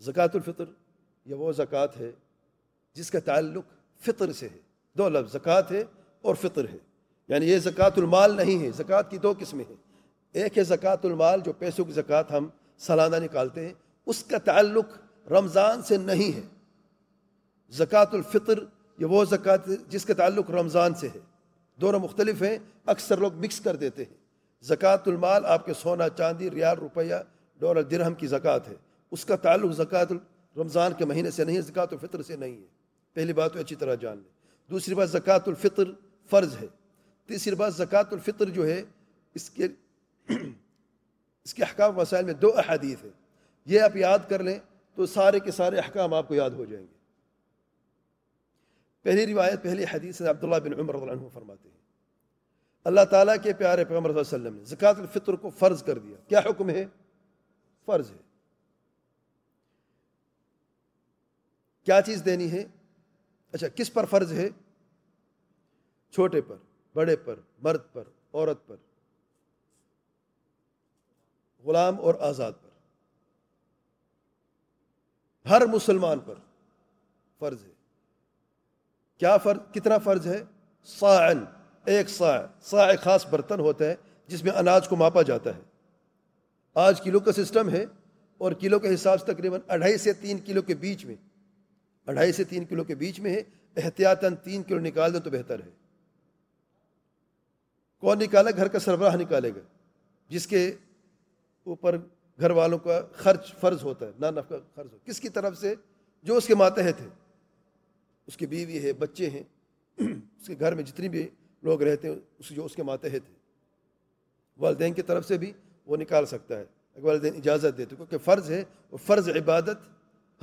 زکوٰۃ الفطر، یہ وہ زکوٰۃ ہے جس کا تعلق فطر سے ہے۔ دو لفظ، زکوٰۃ ہے اور فطر ہے۔ یعنی یہ زکوٰۃ المال نہیں ہے، زکوٰۃ کی دو قسمیں ہیں۔ ایک ہے زکوٰۃ المال، جو پیسوں کی زکوٰۃ ہم سالانہ نکالتے ہیں، اس کا تعلق رمضان سے نہیں ہے۔ زکوٰۃ الفطر، یہ وہ زکوٰۃ جس کا تعلق رمضان سے ہے۔ دونوں مختلف ہیں، اکثر لوگ مکس کر دیتے ہیں۔ زکوٰۃ المال، آپ کے سونا، چاندی، ریال، روپیہ، ڈالر، درہم کی زکوٰۃ ہے۔ اس کا تعلق زکوٰۃ رمضان کے مہینے سے نہیں ہے، زکوٰۃ الفطر سے نہیں ہے۔ پہلی بات تو اچھی طرح جان لیں۔ دوسری بات، زکوٰۃ الفطر فرض ہے۔ تیسری بات، زکوٰۃ الفطر جو ہے، اس کے اس کے احکام مسائل میں دو احادیث ہیں۔ یہ آپ یاد کر لیں تو سارے کے سارے احکام آپ کو یاد ہو جائیں گے۔ پہلی روایت، پہلی حدیث سے عبداللہ بن عمر رضی اللہ عنہ فرماتے ہیں۔ اللہ تعالیٰ کے پیارے پیغمبر صلی اللہ علیہ وسلم نے زکوٰۃ الفطر کو فرض کر دیا۔ کیا حکم ہے؟ فرض ہے۔ کیا چیز دینی ہے؟ اچھا کس پر فرض ہے؟ چھوٹے پر، بڑے پر، مرد پر، عورت پر، غلام اور آزاد پر۔ ہر مسلمان پر فرض ہے۔ کیا فرض، کتنا فرض ہے؟ ساعن ایک سا سا ایک خاص برتن ہوتا ہے جس میں اناج کو ماپا جاتا ہے۔ آج کلو کا سسٹم ہے اور کلو کے حساب سے تقریباً اڑھائی سے تین کلو کے بیچ میں اڑھائی سے تین کلو کے بیچ میں ہے، احتیاطاً تین کلو نکال دیں تو بہتر ہے۔ کون نکالے؟ گھر کا سربراہ نکالے گا، جس کے اوپر گھر والوں کا خرچ فرض ہوتا ہے، نہ نفع خرچ ہو کس کی طرف سے؟ جو اس کے ماتحت ہے اس کی بیوی ہے، بچے ہیں۔ اس کے گھر میں جتنی بھی لوگ رہتے ہیں، اس جو اس کے ماتحت ہے والدین کی طرف سے بھی وہ نکال سکتا ہے۔ اگر والدین اجازت دیتے کیونکہ فرض ہے وہ فرض عبادت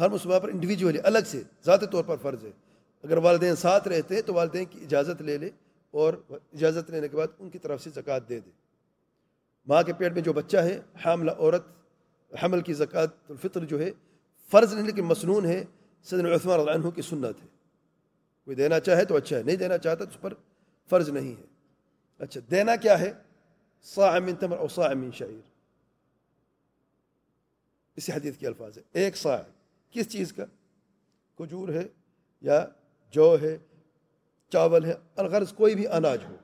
ہر مسلمان پر انڈیویجولی الگ سے، ذاتی طور پر فرض ہے۔ اگر والدین ساتھ رہتے ہیں تو والدین کی اجازت لے لے اور اجازت لینے کے بعد ان کی طرف سے زکوٰۃ دے دے۔ ماں کے پیٹ میں جو بچہ ہے، حاملہ عورت، حمل کی زکوٰۃ الفطر جو ہے، فرض نہیں لیکن مسنون ہے صدر عثمان اللہ عنہ کی سنت ہے۔ کوئی دینا چاہے تو اچھا ہے، نہیں دینا چاہتا تو اس پر فرض نہیں ہے۔ اچھا دینا کیا ہے؟ من تمر اور من شعیر۔ اسی حدیث کی الفاظ ہے ایک سا کس چیز کا؟ کھجور ہے یا جو ہے، چاول ہے، الغرض کوئی بھی اناج ہو۔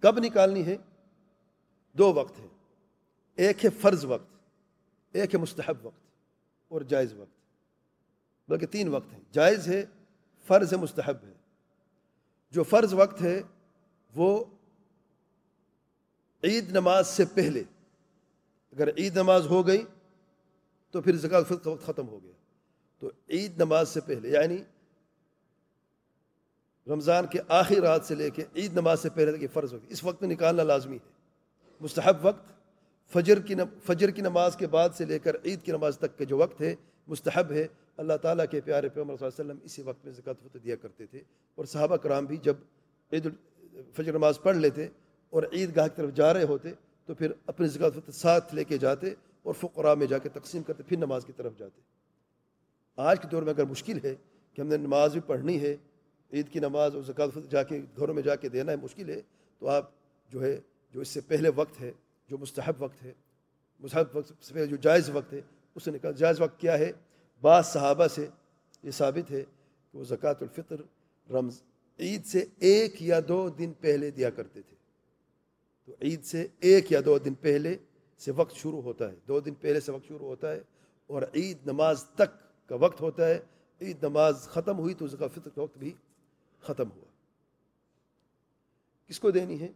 کب نکالنی ہے؟ دو وقت ہے ایک ہے فرض وقت، ایک ہے مستحب وقت اور جائز وقت۔ بلکہ تین وقت ہیں۔ جائز ہے، فرض ہے مستحب ہے۔ جو فرض وقت ہے، وہ عید نماز سے پہلے۔ اگر عید نماز ہو گئی تو پھر زکات کا وقت ختم ہو گیا۔ تو عید نماز سے پہلے یعنی رمضان کے آخری رات سے لے کے عید نماز سے پہلے تک یہ فرض وقت اس وقت میں نکالنا لازمی ہے۔ مستحب وقت، فجر کی فجر کی نماز کے بعد سے لے کر عید کی نماز تک کے جو وقت ہے، مستحب ہے۔ اللہ تعالیٰ کے پیارے پیغمبر صلی اللہ علیہ وسلم اسی وقت میں زکوٰۃ فطر دیا کرتے تھے۔ اور صحابہ کرام بھی جب عید فجر نماز پڑھ لیتے اور عید گاہ کی طرف جا رہے ہوتے تو پھر اپنی زکوٰۃ ساتھ لے کے جاتے اور فقراء میں جا کے تقسیم کرتے، پھر نماز کی طرف جاتے۔ آج کے دور میں اگر مشکل ہے کہ ہم نے نماز بھی پڑھنی ہے، عید کی نماز اور زکوٰۃ فطر جا کے، گھروں میں جا کے دینا ہے مشکل ہے، تو آپ جو ہے، جو اس سے پہلے وقت ہے، جو مستحب وقت ہے، مستحب وقت سے پہلے جو جائز وقت ہے، اس سے نکال جائز وقت کیا ہے؟ بعض صحابہ سے یہ ثابت ہے کہ وہ زکوٰۃ الفطر، رمض، عید سے ایک یا دو دن پہلے دیا کرتے تھے۔ تو عید سے ایک یا دو دن پہلے سے وقت شروع ہوتا ہے۔ دو دن پہلے سے وقت شروع ہوتا ہے اور عید نماز تک کا وقت ہوتا ہے۔ عید نماز ختم ہوئی تو زکوٰۃ فطر کا وقت بھی ختم ہوا۔ کس کو دینی ہے؟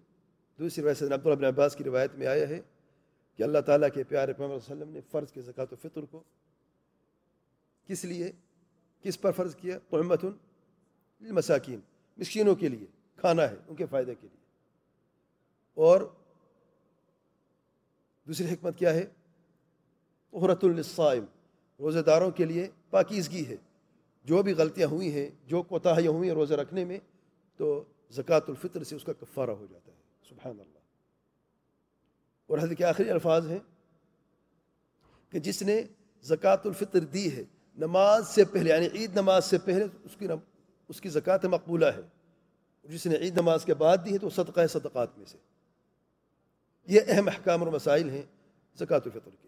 دوسری روایت سے عبداللہ بن عباس کی روایت میں آیا ہے کہ اللہ تعالیٰ کے پیارے پیغمبر صلی اللہ علیہ وسلم نے فرض کے زکوٰۃ و فطر کو کس لیے؟ کس پر فرض کیا؟ قمت المساکین مسکینوں کے لیے، کھانا ہے، ان کے فائدے کے لیے۔ اور دوسری حکمت کیا ہے؟ قحرت الصائم روزہ داروں کے لیے پاکیزگی ہے۔ جو بھی غلطیاں ہوئی ہیں، جو کوتاہیاں ہوئی ہیں روزہ رکھنے میں، تو زکوٰۃ الفطر سے اس کا کفارہ ہو جاتا ہے۔ سبحان اللہ۔ اور حضرت کے آخری الفاظ ہیں کہ جس نے زکوٰۃ الفطر دی ہے، نماز سے پہلے یعنی عید نماز سے پہلے اس کی اس کی زکوٰۃ مقبولہ ہے۔ جس نے عید نماز کے بعد دی ہے، تو صدقہ صدقات میں سے۔ یہ اہم احکام اور مسائل ہیں زکوٰۃ الفطر کے۔